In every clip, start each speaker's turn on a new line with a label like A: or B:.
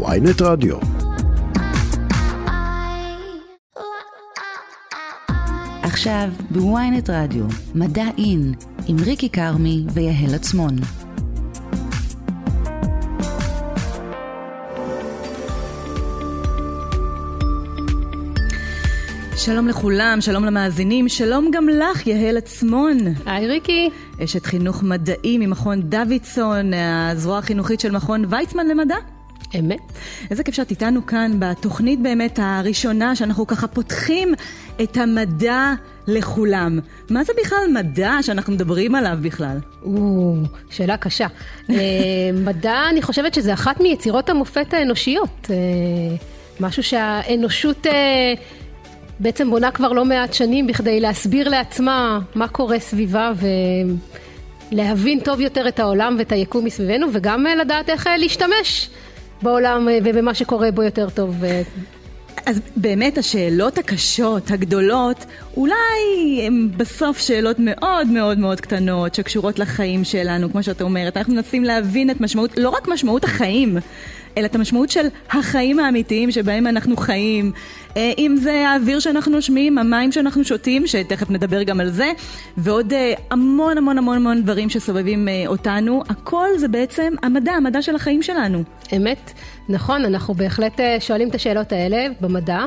A: ויינט רדיו.
B: עכשיו בוויינט רדיו, מדע אין, עם ריקי כרמי ויהל עצמון. שלום לכולם, שלום למאזינים, שלום גם לך, יהל עצמון.
C: היי ריקי.
B: אשת חינוך מדעי ממכון דוידסון, הזרוע החינוכית של מכון ויצמן למדע.
C: אמת.
B: איזה כיף שאת איתנו כאן בתוכנית באמת הראשונה שאנחנו ככה פותחים את המדע לכולם. מה זה בכלל מדע שאנחנו מדברים עליו בכלל?
C: או, שאלה קשה. אה, מדע, אני חושבת שזה אחת מיצירות המופת האנושיות. אה, משהו שהאנושות אה, בעצם בונה כבר לא מעט שנים בכדי להסביר לעצמה מה קורה סביבה ולהבין טוב יותר את העולם ואת היקום מסביבנו וגם לדעת איך להשתמש בעולם ובמה שקורה בו יותר טוב.
B: אז באמת השאלות הקשות, הגדולות, אולי הן בסוף שאלות מאוד מאוד מאוד קטנות שקשורות לחיים שלנו, כמו שאת אומרת. אנחנו מנסים להבין את משמעות, לא רק משמעות החיים, אלא את המשמעות של החיים האמיתיים שבהם אנחנו חיים. אה, אם זה האוויר שאנחנו נושמים, המים שאנחנו שותים, שתכף נדבר גם על זה, ועוד אה, המון המון המון המון דברים שסובבים אה, אותנו. הכל זה בעצם המדע, המדע של החיים שלנו.
C: אמת, נכון, אנחנו בהחלט שואלים את השאלות האלה במדע.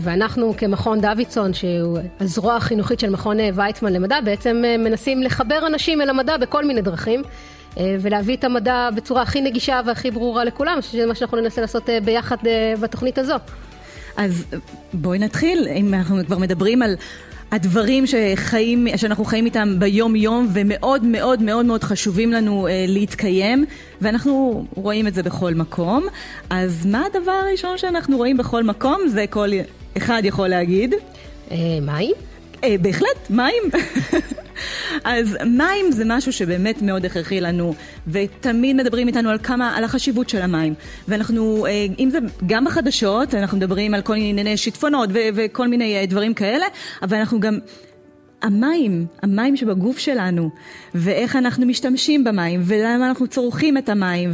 C: ואנחנו כמכון דוידסון, שהוא הזרוע החינוכית של מכון ויצמן למדע, בעצם מנסים לחבר אנשים אל המדע בכל מיני דרכים. ולהביא את המדע בצורה הכי נגישה והכי ברורה לכולם, שזה מה שאנחנו ננסה לעשות ביחד בתוכנית הזו.
B: אז בואי נתחיל, אם אנחנו כבר מדברים על הדברים שחיים, שאנחנו חיים איתם ביום יום ומאוד מאוד מאוד מאוד חשובים לנו אה, להתקיים ואנחנו רואים את זה בכל מקום. אז מה הדבר הראשון שאנחנו רואים בכל מקום? זה כל אחד יכול להגיד.
C: אה, מים?
B: אה, בהחלט, מים. אז מים זה משהו שבאמת מאוד הכרחי לנו, ותמיד מדברים איתנו על כמה, על החשיבות של המים. ואנחנו, אה, אם זה גם בחדשות, אנחנו מדברים על כל מיני שיטפונות ו- וכל מיני אה, דברים כאלה, אבל אנחנו גם... המים, המים שבגוף שלנו, ואיך אנחנו משתמשים במים, ולמה אנחנו צורכים את המים,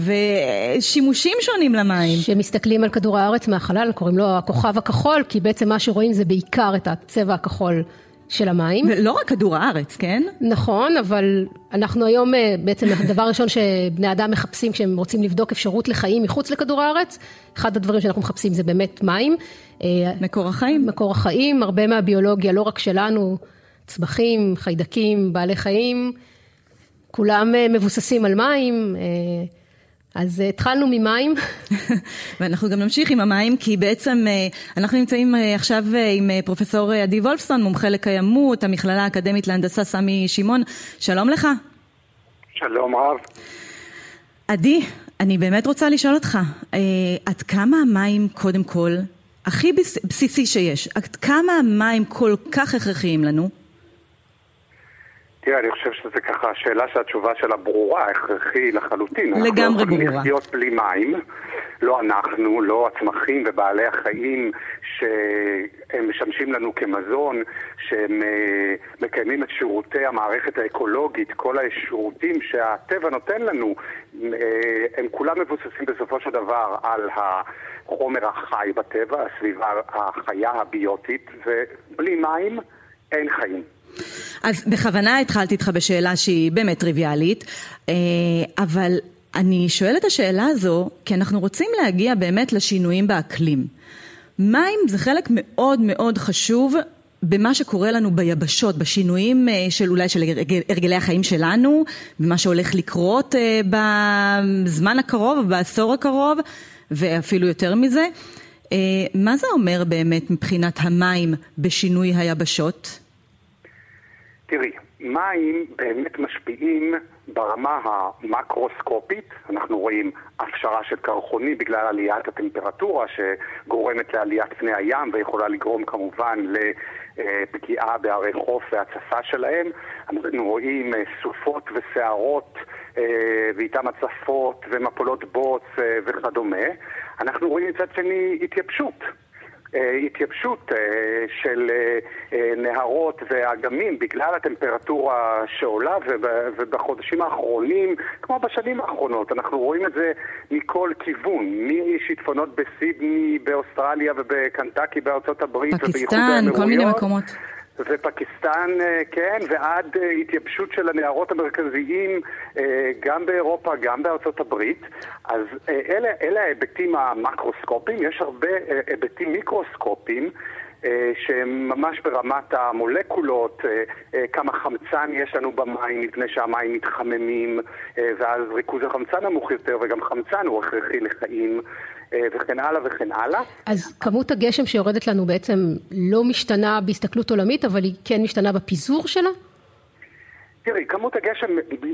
B: ושימושים שונים למים.
C: כשמסתכלים על כדור הארץ מהחלל, קוראים לו הכוכב הכחול, כי בעצם מה שרואים זה בעיקר את הצבע הכחול של המים.
B: ולא רק כדור הארץ, כן?
C: נכון, אבל אנחנו היום אה, בעצם הדבר הראשון שבני אדם מחפשים כשהם רוצים לבדוק אפשרות לחיים מחוץ לכדור הארץ, אחד הדברים שאנחנו מחפשים זה באמת מים.
B: אה, מקור החיים.
C: מקור החיים, הרבה מהביולוגיה, לא רק שלנו, צמחים, חיידקים, בעלי חיים, כולם אה, מבוססים על מים. אז uh, התחלנו ממים.
B: ואנחנו גם נמשיך עם המים, כי בעצם uh, אנחנו נמצאים uh, עכשיו uh, עם uh, פרופסור עדי וולפסון, מומחה לקיימות, המכללה האקדמית להנדסה סמי שמעון. שלום לך.
D: שלום רב.
B: עדי, אני באמת רוצה לשאול אותך, uh, עד כמה המים קודם כל, הכי בסיסי שיש, עד כמה המים כל כך הכרחיים לנו?
D: תראה, אני חושב שזה ככה שאלה שהתשובה שלה ברורה, הכרחי לחלוטין.
B: לגמרי ברורה. אנחנו לא
D: לחיות בלי מים, לא אנחנו, לא הצמחים ובעלי החיים שהם משמשים לנו כמזון, שהם אה, מקיימים את שירותי המערכת האקולוגית, כל השירותים שהטבע נותן לנו, אה, הם כולם מבוססים בסופו של דבר על החומר החי בטבע, הסביבה החיה הביוטית, ובלי מים אין חיים.
B: אז בכוונה התחלתי איתך בשאלה שהיא באמת טריוויאלית, אה, אבל אני שואלת את השאלה הזו כי אנחנו רוצים להגיע באמת לשינויים באקלים. מים זה חלק מאוד מאוד חשוב במה שקורה לנו ביבשות, בשינויים אה, של אולי של הרגלי החיים שלנו, במה שהולך לקרות אה, בזמן הקרוב, בעשור הקרוב, ואפילו יותר מזה. מה זה אומר באמת מבחינת המים בשינוי היבשות?
D: תראי, מים באמת משפיעים ברמה המקרוסקופית, אנחנו רואים הפשרה של קרחוני בגלל עליית הטמפרטורה שגורמת לעליית פני הים ויכולה לגרום כמובן לפגיעה בערי חוף והצפה שלהם. אנחנו רואים אה, סופות וסערות אה, ואיתם הצפות ומפולות בוץ אה, וכדומה. אנחנו רואים מצד שני התייבשות. התייבשות של נהרות ואגמים בגלל הטמפרטורה שעולה ובחודשים האחרונים, כמו בשנים האחרונות, אנחנו רואים את זה מכל כיוון, משיטפונות בסידני, באוסטרליה ובקנטקי בארצות הברית
B: פקיסטן, כל מיני מקומות.
D: ופקיסטן, אה, כן, ועד אה, התייבשות של הנהרות המרכזיים אה, גם באירופה, גם בארצות הברית. אז אלה, אלה ההיבטים המקרוסקופיים, יש הרבה היבטים מיקרוסקופיים. שהם ממש ברמת המולקולות, כמה חמצן יש לנו במים מפני שהמים מתחממים ואז ריכוז החמצן נמוך יותר וגם חמצן הוא הכרחי לחיים אה, וכן הלאה וכן הלאה.
C: אז כמות הגשם שיורדת לנו בעצם לא משתנה בהסתכלות עולמית, אבל היא כן משתנה בפיזור שלה?
D: תראי, כמות הגשם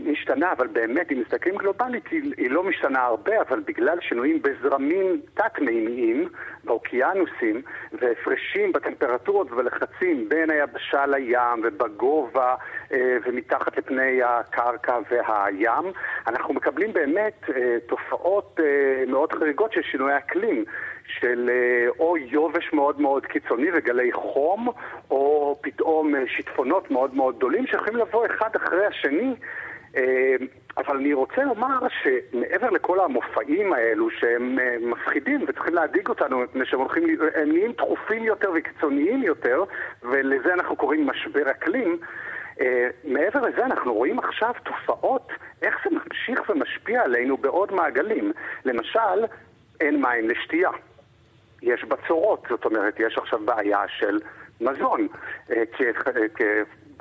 D: משתנה, אבל באמת, אם מסתכלים גלובלית, היא, לא משתנה הרבה, אבל בגלל שינויים בזרמים תת-מימיים, באוקיינוסים, והפרשים בטמפרטורות ובלחצים בין היבשה לים ובגובה אה, ומתחת לפני הקרקע והים, אנחנו מקבלים באמת אה, תופעות אה, מאוד חריגות של שינוי אקלים. של אה, או יובש מאוד מאוד קיצוני וגלי חום, או פתאום אה, שיטפונות מאוד מאוד גדולים שיכולים לבוא אחד אחרי השני. אה, אבל אני רוצה לומר שמעבר לכל המופעים האלו שהם מפחידים וצריכים להדאיג אותנו מפני שהם הולכים, הם נהיים דחופים יותר וקיצוניים יותר ולזה אנחנו קוראים משבר אקלים מעבר לזה אנחנו רואים עכשיו תופעות איך זה ממשיך ומשפיע עלינו בעוד מעגלים למשל אין מים לשתייה יש בצורות, זאת אומרת, יש עכשיו בעיה של מזון, אה, כי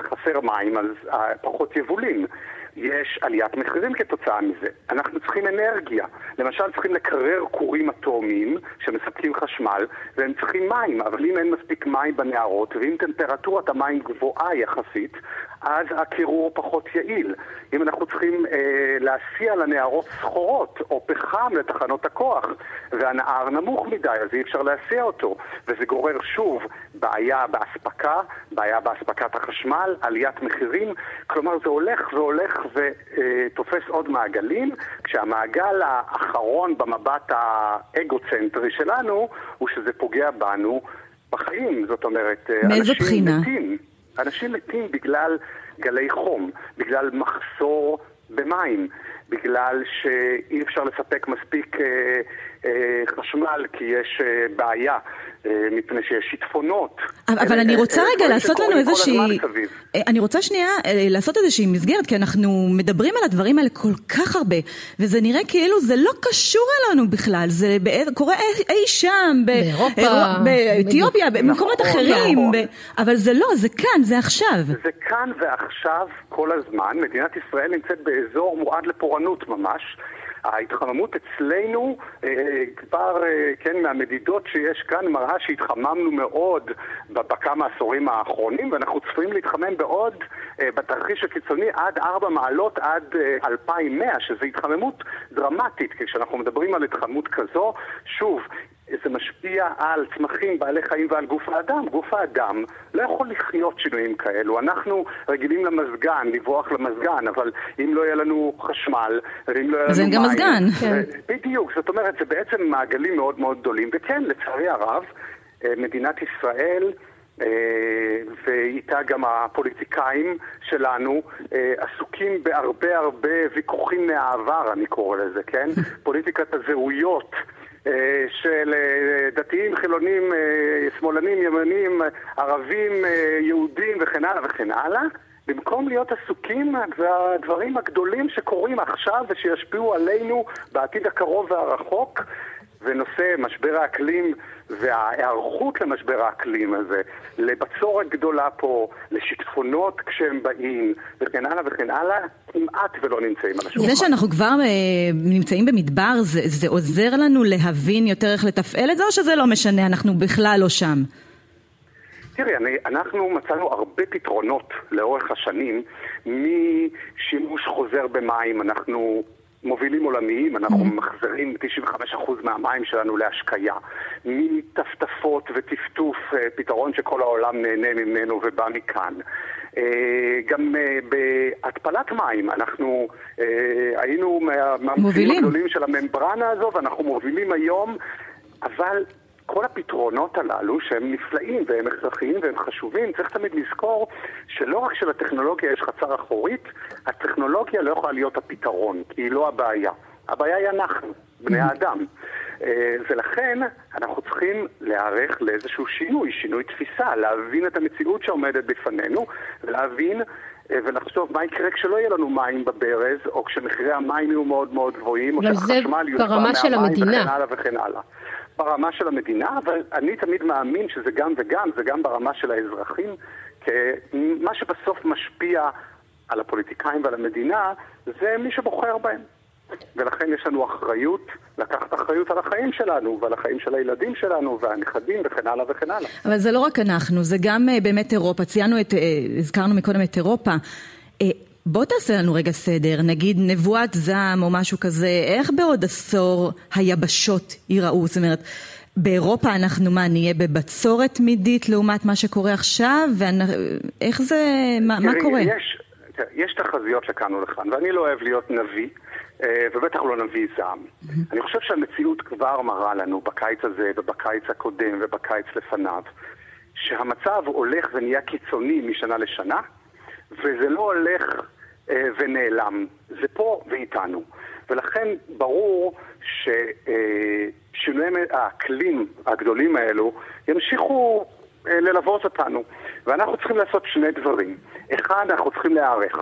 D: חסר מים אז אה, פחות יבולים. יש עליית מחירים כתוצאה מזה. אנחנו צריכים אנרגיה. למשל, צריכים לקרר כורים אטומיים שמספקים חשמל, והם צריכים מים, אבל אם אין מספיק מים בנהרות, ואם טמפרטורת המים גבוהה יחסית, אז הקירור פחות יעיל. אם אנחנו צריכים אה, להסיע לנהרות סחורות או פחם לתחנות הכוח, והנהר נמוך מדי, אז אי אפשר להסיע אותו. וזה גורר שוב בעיה באספקה, בעיה באספקת החשמל, עליית מחירים. כלומר, זה הולך והולך ותופס עוד מעגלים, כשהמעגל האחרון במבט האגוצנטרי שלנו הוא שזה פוגע בנו בחיים. זאת אומרת,
B: מאיזו בחינה?
D: מתים. אנשים מתים בגלל גלי חום, בגלל מחסור במים, בגלל שאי אפשר לספק מספיק אה, אה, חשמל כי יש אה, בעיה אה, מפני שיש שיטפונות.
B: אבל אני רוצה רגע לעשות לנו איזושהי... אני רוצה שנייה לעשות איזושהי מסגרת, כי אנחנו מדברים על הדברים האלה כל כך הרבה, וזה נראה כאילו זה לא קשור אלינו בכלל, זה קורה אי שם,
C: באירופה,
B: באתיופיה, במקומות נכון, אחרים, נכון. אבל זה לא, זה כאן, זה עכשיו.
D: זה כאן ועכשיו כל הזמן, מדינת ישראל נמצאת באזור מועד לפורענות ממש. ההתחממות אצלנו אה, כבר, אה, כן, מהמדידות שיש כאן מראה שהתחממנו מאוד בכמה עשורים האחרונים ואנחנו צפויים להתחמם בעוד, אה, בתרחיש הקיצוני, עד 4 מעלות עד 2100, שזו התחממות דרמטית. כשאנחנו מדברים על התחממות כזו, שוב, זה משפיע על צמחים, בעלי חיים ועל גוף האדם. גוף האדם לא יכול לחיות שינויים כאלו. אנחנו רגילים למזגן, לברוח למזגן, אבל אם לא יהיה לנו חשמל, ואם לא יהיה לנו מים...
B: אז אין גם מזגן.
D: כן. בדיוק, זאת אומרת, זה בעצם מעגלים מאוד מאוד גדולים. וכן, לצערי הרב, אה, מדינת ישראל... אה, ואיתה גם הפוליטיקאים שלנו אה, עסוקים בהרבה הרבה ויכוחים מהעבר, אני קורא לזה, כן? פוליטיקת הזהויות. אה, של דתיים, חילונים, שמאלנים, ימנים, ערבים, יהודים וכן הלאה וכן הלאה, במקום להיות עסוקים בדברים הגדולים שקורים עכשיו ושישפיעו עלינו בעתיד הקרוב והרחוק, ונושא משבר האקלים וההיערכות למשבר האקלים הזה, לבצורת גדולה פה, לשיטפונות כשהם באים, וכן הלאה וכן הלאה, כמעט ולא נמצאים על השולחן.
B: זה שאנחנו כבר uh, נמצאים במדבר, זה, זה עוזר לנו להבין יותר איך לתפעל את זה, או שזה לא משנה, אנחנו בכלל לא שם?
D: תראי, אני, אנחנו מצאנו הרבה פתרונות לאורך השנים משימוש חוזר במים, אנחנו מובילים עולמיים, אנחנו mm-hmm. מחזירים 95% מהמים שלנו להשקיה. מטפטפות וטפטוף, אה, פתרון שכל העולם נהנה ממנו ובא מכאן. אה, גם אה, בהתפלת מים, אנחנו היינו מהמומחים הגדולים של הממברנה הזו ואנחנו מובילים היום, אבל כל הפתרונות הללו, שהם נפלאים והם הכרחיים והם חשובים, צריך תמיד לזכור שלא רק שלטכנולוגיה יש חצר אחורית, הטכנולוגיה לא יכולה להיות הפתרון, כי היא לא הבעיה. הבעיה היא אנחנו, בני האדם. אה, ולכן אנחנו צריכים להיערך לאיזשהו שינוי, שינוי תפיסה, להבין את המציאות שעומדת בפנינו, ולהבין אה, ולחשוב מה יקרה כשלא יהיה לנו מים בברז, או כשמחירי המים יהיו מאוד מאוד גבוהים, או
C: שהחשמל יוצא מהמים וכן
D: הלאה וכן הלאה. ברמה של המדינה, אבל אני תמיד מאמין שזה גם וגם, זה גם ברמה של האזרחים, מה שבסוף משפיע על הפוליטיקאים ועל המדינה, זה מי שבוחר בהם. ולכן יש לנו אחריות לקחת אחריות על החיים שלנו ועל החיים של הילדים שלנו והנכדים וכן הלאה וכן הלאה.
B: אבל זה לא רק אנחנו, זה גם אה, באמת אירופה. ציינו את, אה, הזכרנו מקודם את אירופה. בוא תעשה לנו רגע סדר, נגיד נבואת זעם או משהו כזה, איך בעוד עשור היבשות ייראו? זאת אומרת, באירופה אנחנו מה, נהיה בבצורת תמידית לעומת מה שקורה עכשיו? ואיך זה, מה, מה קורה?
D: יש, יש תחזיות לכאן ולכאן, ואני לא אוהב להיות נביא. אה, ובטח לא נביא זעם. אני חושב שהמציאות כבר מראה לנו בקיץ הזה ובקיץ הקודם ובקיץ לפניו, שהמצב הולך ונהיה קיצוני משנה לשנה, וזה לא הולך אה, ונעלם. זה פה ואיתנו. ולכן ברור ששינויי אה, האקלים הגדולים האלו ימשיכו אה, ללוות אותנו. ואנחנו צריכים לעשות שני דברים. אחד, אנחנו צריכים להיערך.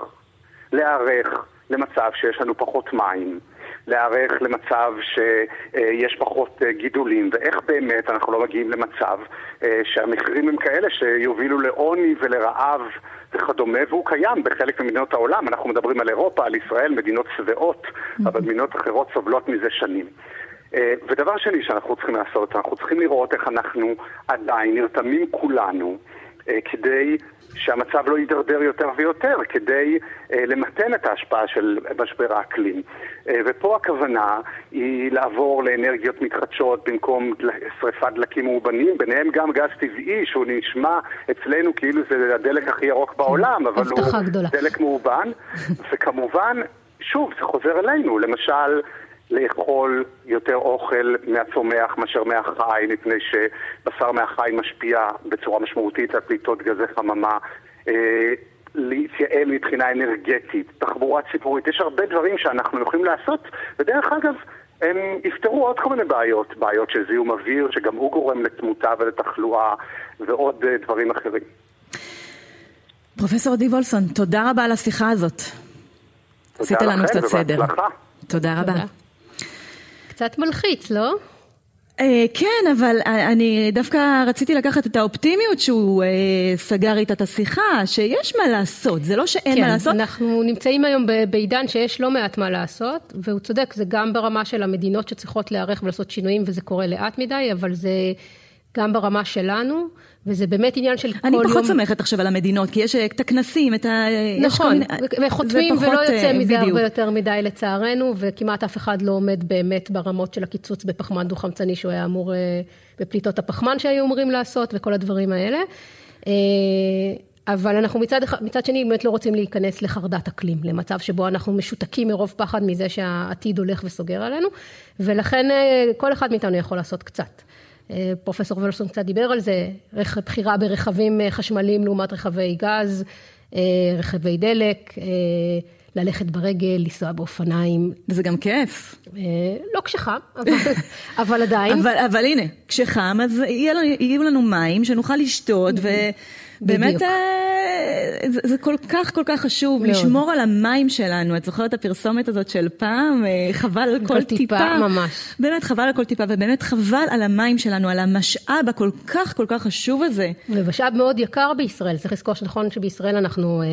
D: להיערך למצב שיש לנו פחות מים, להיערך למצב שיש פחות אה, גידולים, ואיך באמת אנחנו לא מגיעים למצב אה, שהמחירים הם כאלה שיובילו לעוני ולרעב וכדומה, והוא קיים בחלק ממדינות העולם. אנחנו מדברים על אירופה, על ישראל, מדינות שבעות, mm-hmm. אבל מדינות אחרות סובלות מזה שנים. אה, ודבר שני שאנחנו צריכים לעשות, אנחנו צריכים לראות איך אנחנו עדיין נרתמים כולנו כדי שהמצב לא יידרדר יותר ויותר כדי אה, למתן את ההשפעה של משבר האקלים. אה, ופה הכוונה היא לעבור לאנרגיות מתחדשות במקום שריפת דלקים מאובנים, ביניהם גם גז טבעי שהוא נשמע אצלנו כאילו זה הדלק הכי ירוק בעולם, אבל הוא
C: גדולה.
D: דלק מאובן, וכמובן, שוב, זה חוזר אלינו, למשל לאכול יותר אוכל מהצומח מאשר מהחי, מפני שבשר מהחי משפיע בצורה משמעותית על פליטות גזי חממה. אה, להתייעל מבחינה אנרגטית, תחבורה ציבורית, יש הרבה דברים שאנחנו יכולים לעשות, ודרך אגב, הם יפתרו עוד כל מיני בעיות, בעיות של זיהום אוויר, שגם הוא גורם לתמותה ולתחלואה, ועוד אה, דברים אחרים.
B: פרופסור עדי וולסון, תודה רבה על השיחה הזאת. עשית לנו קצת סדר. תודה רבה.
C: קצת מלחיץ, לא?
B: אה, כן, אבל אני דווקא רציתי לקחת את האופטימיות שהוא אה, סגר איתה את השיחה, שיש מה לעשות, זה לא שאין
C: כן,
B: מה לעשות.
C: כן, אנחנו נמצאים היום בעידן שיש לא מעט מה לעשות, והוא צודק, זה גם ברמה של המדינות שצריכות להיערך ולעשות שינויים, וזה קורה לאט מדי, אבל זה גם ברמה שלנו. וזה באמת עניין של כל יום...
B: אני פחות סומכת עכשיו על המדינות, כי יש את הכנסים, את ה...
C: נכון, מיני... וחותמים ולא יוצא אה, מזה הרבה יותר מדי לצערנו, וכמעט אף אחד לא עומד באמת ברמות של הקיצוץ בפחמן דו-חמצני שהוא היה אמור, אה, בפליטות הפחמן שהיו אמורים לעשות, וכל הדברים האלה. אה, אבל אנחנו מצד, מצד שני באמת לא רוצים להיכנס לחרדת אקלים, למצב שבו אנחנו משותקים מרוב פחד מזה שהעתיד הולך וסוגר עלינו, ולכן כל אחד מאיתנו יכול לעשות קצת. אה, פרופסור וולסון קצת דיבר על זה, בחירה ברכבים אה, חשמליים לעומת רכבי גז, אה, רכבי דלק, ללכת ברגל, לנסוע באופניים.
B: וזה גם כיף.
C: לא כשחם, אבל, אבל עדיין.
B: אבל, אבל הנה, כשחם אז יהיו לנו, יהיו לנו מים שנוכל לשתות ו... באמת אה, זה, זה כל כך כל כך חשוב, מאוד. לשמור על המים שלנו. את זוכרת את הפרסומת הזאת של פעם? אה, חבל על כל, כל טיפה. טיפה.
C: ממש.
B: באמת חבל על כל טיפה, ובאמת חבל על המים שלנו, על המשאב הכל כך כל כך חשוב הזה.
C: ומשאב מאוד יקר בישראל. צריך לזכור שנכון שבישראל אנחנו, אה,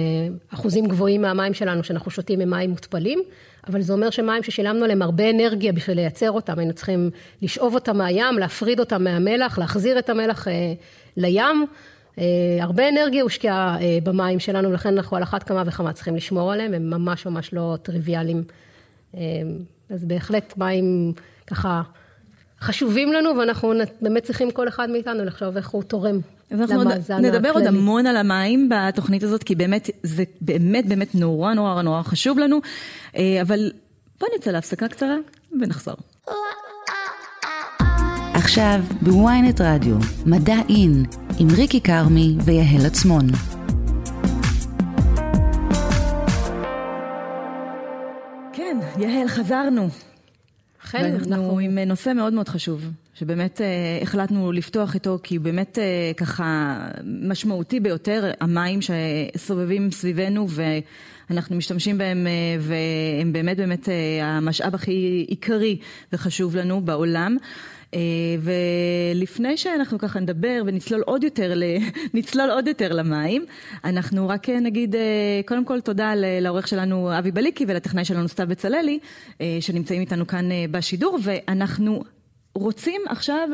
C: אחוזים גבוהים מהמים שלנו שאנחנו שותים הם מים מותפלים. אבל זה אומר שמים ששילמנו עליהם הרבה אנרגיה בשביל לייצר אותם, היינו צריכים לשאוב אותם מהים, להפריד אותם מהמלח, להחזיר את המלח אה, לים. אה, הרבה אנרגיה הושקעה אה, במים שלנו, לכן אנחנו על אחת כמה וכמה צריכים לשמור עליהם, הם ממש ממש לא טריוויאליים. אה, אז בהחלט מים ככה חשובים לנו, ואנחנו באמת צריכים כל אחד מאיתנו לחשוב איך הוא תורם
B: הכללי. אנחנו נדבר עוד המון על המים בתוכנית הזאת, כי באמת, זה באמת באמת נורא נורא נורא חשוב לנו, אבל בואי נצא להפסקה קצרה ונחזור.
A: עכשיו בוויינט רדיו, מדע אין, עם ריקי כרמי ויהל עצמון.
B: כן, יהל, חזרנו.
C: אכן,
B: ואנחנו
C: אנחנו...
B: עם נושא מאוד מאוד חשוב, שבאמת אה, החלטנו לפתוח איתו, כי הוא באמת אה, ככה משמעותי ביותר, המים שסובבים סביבנו ואנחנו משתמשים בהם, אה, והם באמת באמת אה, המשאב הכי עיקרי וחשוב לנו בעולם. אה, ולפני שאנחנו ככה נדבר ונצלול עוד יותר, נצלול עוד יותר למים, אנחנו רק אה, נגיד אה, קודם כל תודה לעורך שלנו אבי בליקי ולטכנאי שלנו סתיו בצללי, שנמצאים איתנו כאן בשידור, ואנחנו רוצים עכשיו,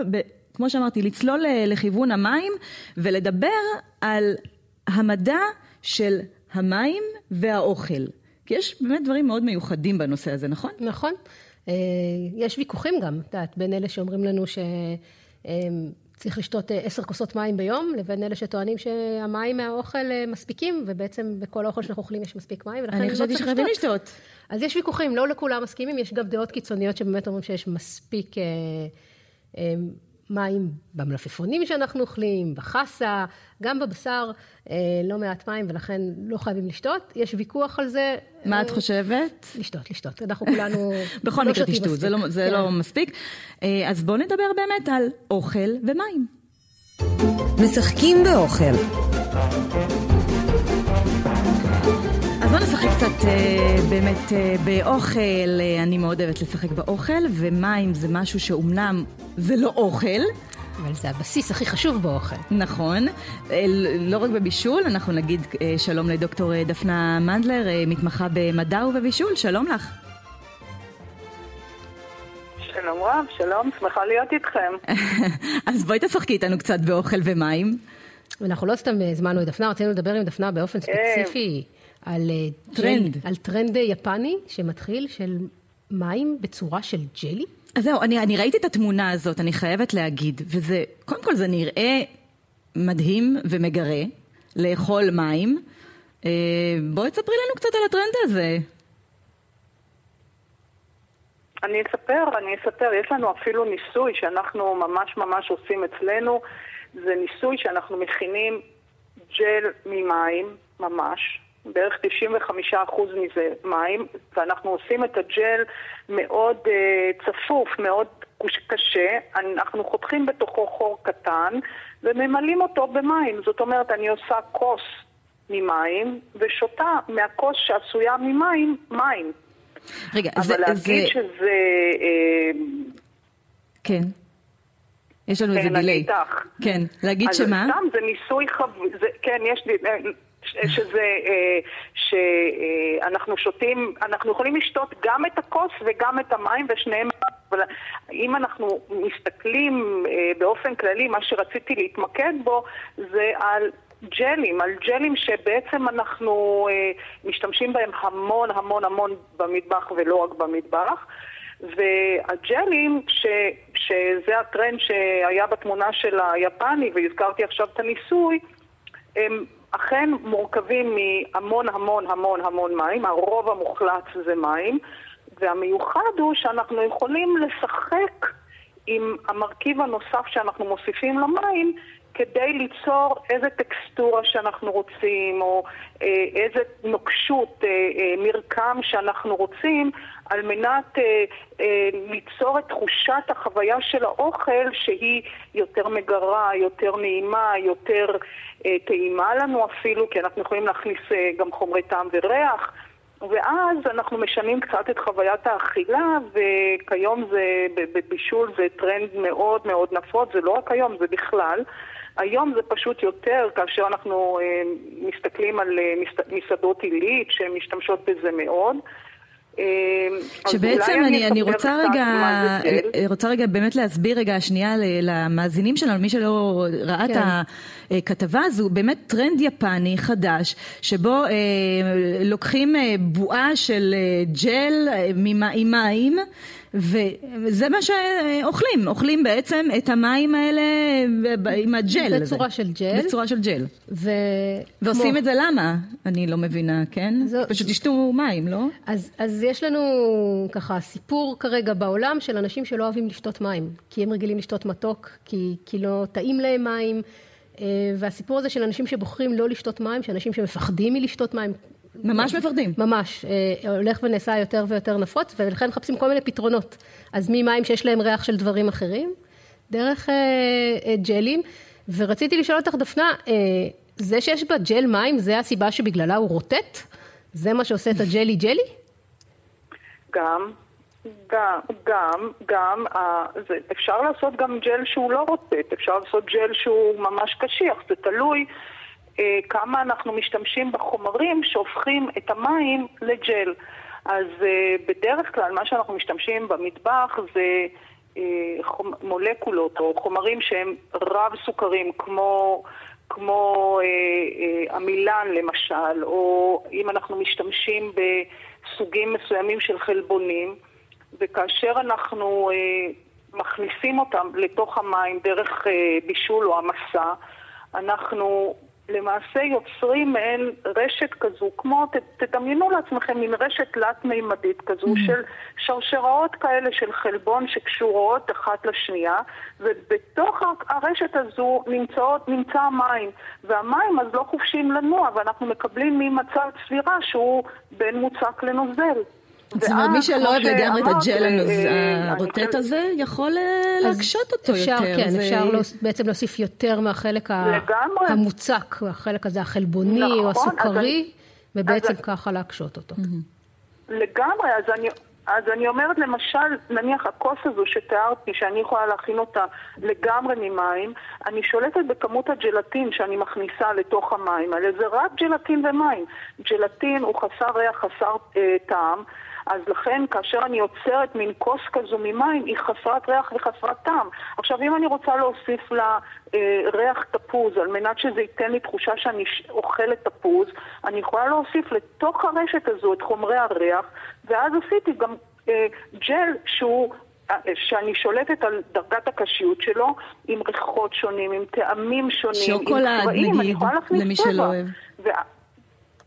B: כמו שאמרתי, לצלול לכיוון המים ולדבר על המדע של המים והאוכל. כי יש באמת דברים מאוד מיוחדים בנושא הזה, נכון?
C: נכון. אה, יש ויכוחים גם, את יודעת, בין אלה שאומרים לנו שצריך לשתות אה, עשר כוסות מים ביום, לבין אלה שטוענים שהמים מהאוכל אה, מספיקים, ובעצם בכל האוכל שאנחנו אוכלים יש מספיק מים, ולכן
B: אני
C: לא
B: חשבתי
C: צריך
B: שחייבים לשתות.
C: אז יש ויכוחים, לא לכולם מסכימים, יש גם דעות קיצוניות שבאמת אומרים שיש מספיק אה, מים במלפפונים שאנחנו אוכלים, בחסה, גם בבשר, אה, לא מעט מים, ולכן לא חייבים לשתות. יש ויכוח על זה.
B: מה
C: אה,
B: את חושבת?
C: לשתות, לשתות. אנחנו כולנו
B: בכל
C: לא
B: מקרה
C: שותים
B: תשתו, זה,
C: מספיק.
B: לא, זה
C: כן.
B: לא מספיק. אה, אז בואו נדבר באמת על אוכל ומים.
E: משחקים באוכל.
B: בואו נשחק קצת אה, באמת אה, באוכל, אה, אני מאוד אוהבת לשחק באוכל, ומים זה משהו שאומנם זה לא אוכל,
C: אבל זה הבסיס הכי חשוב באוכל.
B: נכון, לא רק בבישול, אנחנו נגיד אה, שלום לדוקטור אה, דפנה מנדלר, אה, מתמחה במדע ובבישול, שלום לך.
F: שלום רב, שלום, שמחה להיות איתכם.
B: אז בואי תשחקי איתנו קצת באוכל ומים.
C: ואנחנו לא סתם הזמנו את דפנה, רצינו לדבר עם דפנה באופן ספציפי על אה,
B: טרנד.
C: ג'ל, על טרנד יפני שמתחיל של מים בצורה של ג'לי.
B: אז זהו, אני, אני ראיתי את התמונה הזאת, אני חייבת להגיד, וזה, קודם כל זה נראה מדהים ומגרה, לאכול מים. אה, בואי תספרי לנו קצת על הטרנד הזה.
F: אני אספר, אני אספר, יש לנו אפילו ניסוי שאנחנו ממש ממש עושים אצלנו, זה ניסוי שאנחנו מכינים ג'ל ממים, ממש, בערך 95% מזה מים, ואנחנו עושים את הג'ל מאוד uh, צפוף, מאוד קשה, אנחנו חותכים בתוכו חור קטן וממלאים אותו במים, זאת אומרת אני עושה כוס ממים ושותה מהכוס שעשויה ממים, מים.
B: רגע,
F: אבל
B: זה,
F: להגיד
B: זה,
F: שזה... אה,
B: כן. יש לנו איזה
F: כן, אני
B: דיליי. כן, להגיד שמה?
F: סתם זה ניסוי חב... זה, כן, יש לי... אה, שזה... אה, שאנחנו שותים... אנחנו יכולים לשתות גם את הכוס וגם את המים ושניהם... אבל אם אנחנו מסתכלים אה, באופן כללי, מה שרציתי להתמקד בו זה על ג'לים, על ג'לים שבעצם אנחנו אה, משתמשים בהם המון המון המון במטבח ולא רק במטבח. והג'לים, ש, שזה הטרנד שהיה בתמונה של היפני, והזכרתי עכשיו את הניסוי, הם אכן מורכבים מהמון המון המון המון מים, הרוב המוחלט זה מים, והמיוחד הוא שאנחנו יכולים לשחק עם המרכיב הנוסף שאנחנו מוסיפים למים כדי ליצור איזה טקסטורה שאנחנו רוצים, או אה, איזה נוקשות, אה, אה, מרקם שאנחנו רוצים, על מנת ליצור את תחושת החוויה של האוכל שהיא יותר מגרה, יותר נעימה, יותר טעימה לנו אפילו, כי אנחנו יכולים להכניס גם חומרי טעם וריח. ואז אנחנו משנים קצת את חוויית האכילה, וכיום זה, בבישול זה טרנד מאוד מאוד נפוץ, זה לא רק היום, זה בכלל. היום זה פשוט יותר, כאשר אנחנו אה, מסתכלים על אה, מס, מסעדות עילית שמשתמשות בזה מאוד. אה,
B: שבעצם אני, אני רוצה רגע,
F: זה ג'ל.
B: רוצה רגע באמת להסביר רגע שנייה למאזינים שלנו, מי שלא ראה את
C: כן.
B: הכתבה הזו, באמת טרנד יפני חדש, שבו אה, לוקחים אה, בועה של אה, ג'ל אה, עם מים, וזה מה שאוכלים, אוכלים בעצם את המים האלה עם הג'ל.
C: בצורה
B: הזה.
C: של ג'ל.
B: בצורה של ג'ל.
C: ו...
B: ועושים
C: כמו...
B: את זה למה? אני לא מבינה, כן?
C: זו...
B: פשוט תשתו מים, לא?
C: אז, אז יש לנו ככה סיפור כרגע בעולם של אנשים שלא אוהבים לשתות מים, כי הם רגילים לשתות מתוק, כי, כי לא טעים להם מים, אה, והסיפור הזה של אנשים שבוחרים לא לשתות מים, שאנשים שמפחדים מלשתות מים,
B: ממש מפחדים.
C: ממש, אה, הולך ונעשה יותר ויותר נפוץ, ולכן מחפשים כל מיני פתרונות. אז ממים שיש להם ריח של דברים אחרים, דרך אה, אה, ג'לים. ורציתי לשאול אותך, דפנה, אה, זה שיש בג'ל מים, זה הסיבה שבגללה הוא רוטט? זה מה שעושה את הג'לי ג'לי?
F: גם, גם, גם, גם, אה, זה, אפשר לעשות גם ג'ל שהוא לא רוטט, אפשר לעשות ג'ל שהוא ממש קשיח, זה תלוי כמה אנחנו משתמשים בחומרים שהופכים את המים לג'ל. אז אה, בדרך כלל מה שאנחנו משתמשים במטבח זה אה, חומ, מולקולות או חומרים שהם רב סוכרים כמו, כמו אה, אה, עמילן למשל, או אם אנחנו משתמשים בסוגים מסוימים של חלבונים, וכאשר אנחנו אה, מכניסים אותם לתוך המים דרך אה, בישול או המסה, אנחנו למעשה יוצרים מעין רשת כזו, כמו, ת, תדמיינו לעצמכם מין רשת תלת-מימדית כזו mm-hmm. של שרשראות כאלה של חלבון שקשורות אחת לשנייה, ובתוך הרשת הזו נמצאות, נמצא המים, והמים אז לא חופשים לנוע, ואנחנו מקבלים ממצב צבירה שהוא בין מוצק לנוזל.
B: זאת אומרת, מי שלא אוהב לגמרי את הג'ל הרוטט הזה, יכול להקשות אותו יותר.
C: כן, אפשר בעצם להוסיף יותר מהחלק המוצק, החלק הזה החלבוני או
F: נכון,
C: הסוכרי, ובעצם ככה להקשות אותו.
F: לגמרי, אז אני... אז אני אומרת למשל, נניח הכוס הזו שתיארתי, שאני יכולה להכין אותה לגמרי ממים, אני שולטת בכמות הג'לטין שאני מכניסה לתוך המים האלה, זה רק ג'לטין ומים. ג'לטין הוא חסר ריח, חסר אה, טעם, אז לכן כאשר אני יוצרת מין כוס כזו ממים, היא חסרת ריח וחסרת טעם. עכשיו, אם אני רוצה להוסיף לה אה, ריח תפוז, על מנת שזה ייתן לי תחושה שאני אוכלת תפוז, אני יכולה להוסיף לתוך הרשת הזו את חומרי הריח, ואז עשיתי גם אה, ג'ל שהוא... שאני שולטת על דרגת הקשיות שלו עם ריחות שונים, עם טעמים שונים,
B: שוקולד,
F: עם צבעים, אני יכולה להכניס
B: למי שלא אוהב.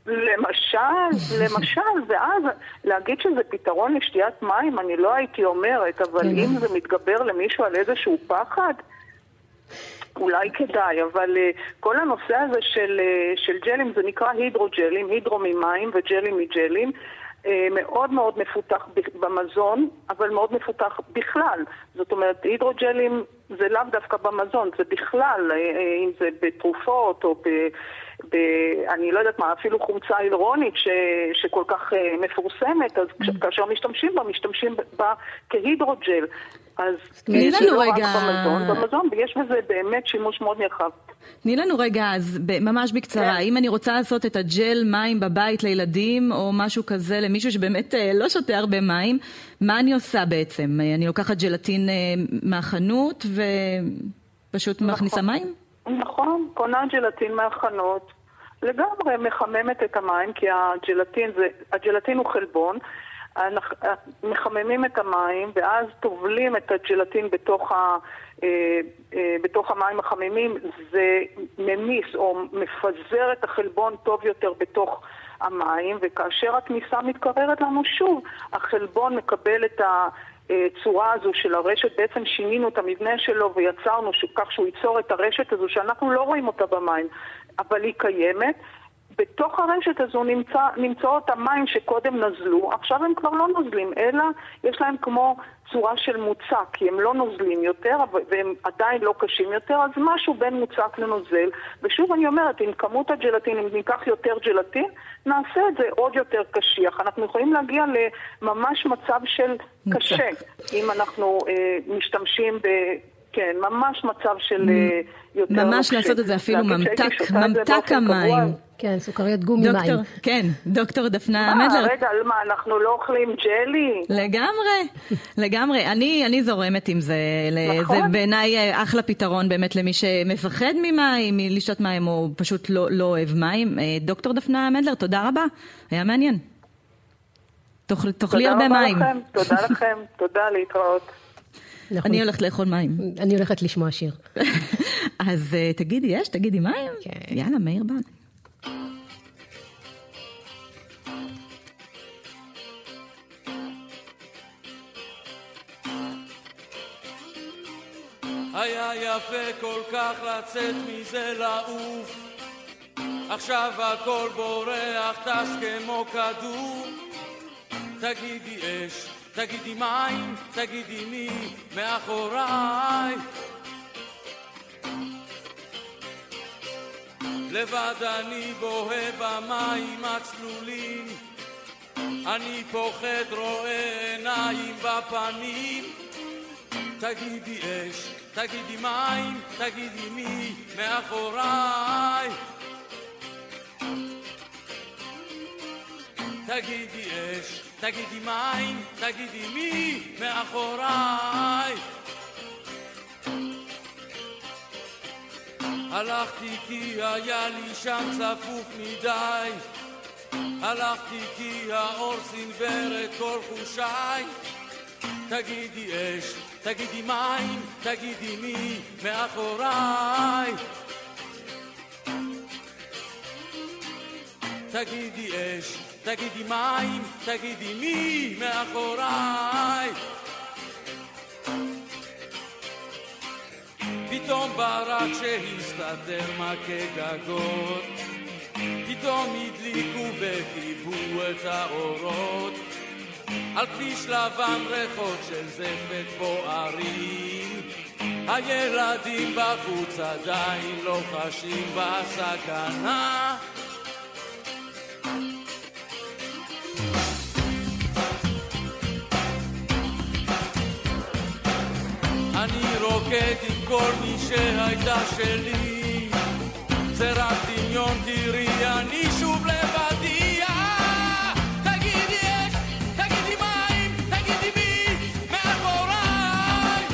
F: למשל, למשל, ואז להגיד שזה פתרון לשתיית מים, אני לא הייתי אומרת, אבל
B: כן.
F: אם זה מתגבר למישהו על איזשהו פחד, אולי כדאי, אבל uh, כל הנושא הזה של, uh, של ג'לים, זה נקרא הידרוג'לים, הידרו ממים וג'לים מג'לים. uh, מאוד מאוד מפותח במזון, אבל מאוד מפותח בכלל. זאת אומרת, הידרוג'לים זה לאו דווקא במזון, זה בכלל, אם זה בתרופות או ב... ב... אני לא יודעת מה, אפילו חומצה הילרונית ש... שכל כך uh, מפורסמת, אז mm. כאשר משתמשים בה, משתמשים בה כהידרוג'ל. אז
B: תני
F: לנו
B: לא רגע...
F: רק במזון, במזון, ויש בזה באמת שימוש מאוד נרחב.
B: תני לנו רגע, אז ממש בקצרה,
F: כן.
B: אם אני רוצה לעשות את הג'ל מים בבית לילדים, או משהו כזה למישהו שבאמת אה, לא שותה הרבה מים, מה אני עושה בעצם? אני לוקחת ג'לטין אה, מהחנות ופשוט
F: נכון.
B: מכניסה מים?
F: נכון, קונה ג'לטין מהחנות, לגמרי מחממת את המים, כי הג'לטין, זה, הג'לטין הוא חלבון, אנחנו מחממים את המים ואז טובלים את הג'לטין בתוך, ה, אה, אה, בתוך המים החמימים, זה ממיס או מפזר את החלבון טוב יותר בתוך המים, וכאשר התמיסה מתקררת לנו שוב, החלבון מקבל את ה... הצורה הזו של הרשת, בעצם שינינו את המבנה שלו ויצרנו כך שהוא ייצור את הרשת הזו שאנחנו לא רואים אותה במים, אבל היא קיימת. בתוך הרשת הזו נמצא, נמצאות המים שקודם נזלו, עכשיו הם כבר לא נוזלים, אלא יש להם כמו צורה של מוצק, כי הם לא נוזלים יותר והם עדיין לא קשים יותר, אז משהו בין מוצק לנוזל. ושוב אני אומרת, עם כמות הג'לטין, אם ניקח יותר ג'לטין, נעשה את זה עוד יותר קשיח. אנחנו יכולים להגיע לממש מצב של
B: מוצק.
F: קשה, אם אנחנו אה, משתמשים ב... כן, ממש מצב של אה, יותר
B: ממש. לעשות את זה אפילו ממתק, ממתק המים.
C: כן, סוכריות גומי
B: דוקטור,
C: מים.
B: כן, דוקטור דפנה
F: מה,
B: מדלר.
F: רגע, מה, אנחנו לא אוכלים ג'לי?
B: לגמרי, לגמרי. אני, אני זורמת עם זה.
F: נכון.
B: זה בעיניי אה, אחלה פתרון באמת למי שמפחד ממים, מלשתות מים או פשוט לא, לא אוהב מים. אה, דוקטור דפנה מדלר, תודה רבה. היה מעניין. תאכלי הרבה מים.
F: תודה רבה לכם, תודה לכם, תודה, להתראות.
B: אני הולכת לאכול מים.
C: אני הולכת לשמוע שיר.
B: אז אה, תגידי יש, תגידי מים.
C: כן.
B: יאללה, מאיר בן.
G: היה יפה כל כך לצאת מזה לעוף עכשיו הכל בורח, טס כמו כדור תגידי אש, תגידי מים, תגידי מי מאחוריי. לבד אני בוהה במים הצלולים אני פוחד רואה עיניים בפנים. תגידי אש, תגידי מים, תגידי מי מאחוריי. תגידי אש, תגידי מים, תגידי מי מאחוריי. הלכתי כי היה לי שם צפוף מדי. הלכתי כי האור סנוור את כל חושיי. תגידי אש, תגידי מים, תגידי מי מאחוריי. תגידי אש, תגידי מים, תגידי מי מאחוריי. פתאום ברק שהסתתר מכה גגות פתאום הדליקו וכיבו את האורות. על כביש לבן ריחות של זפת בוערים הילדים בחוץ עדיין לא חשים בסכנה כל מי שהייתה שלי. זה רק דמיון תראי אני שוב לבדי. אה, תגידי אש, תגידי מים, תגידי מי מאחוריי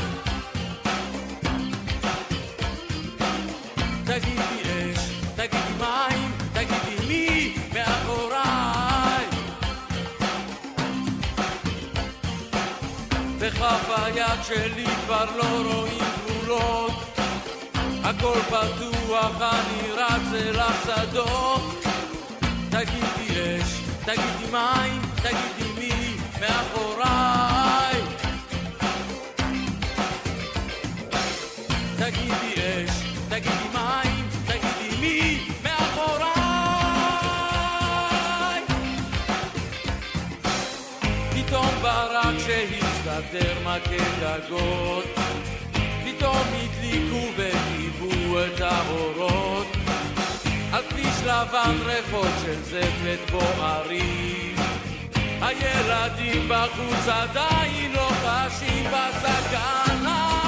G: תגידי אש, תגידי מים, תגידי מי מאחוריי בכף היד שלי כבר לא רואים גבולות הכל פתוח, אני רץ אל השדות. תגידי אש, תגידי מים, תגידי מי מאחוריי. תגידי אש, תגידי מים, תגידי מי מאחוריי. פתאום ברק שהסתתר מכה גגות פתאום הדליקו וכיבו את האורות. על כביש לבן ריחות של זפת בוערים. הילדים בחוץ עדיין לא חשים בסכנה